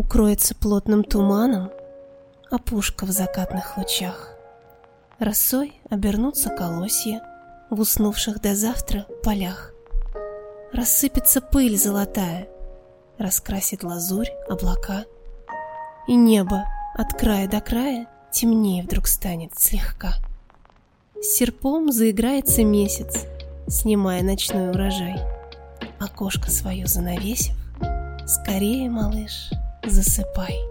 Укроется плотным туманом опушка в закатных лучах. Росой обернутся колосья в уснувших до завтра полях. Рассыпется пыль золотая, раскрасит лазурь облака, и небо от края до края темнее вдруг станет слегка. Серпом заиграется месяц, снимая ночной урожай. Окошко свое занавесив, скорее, малыш, засыпай.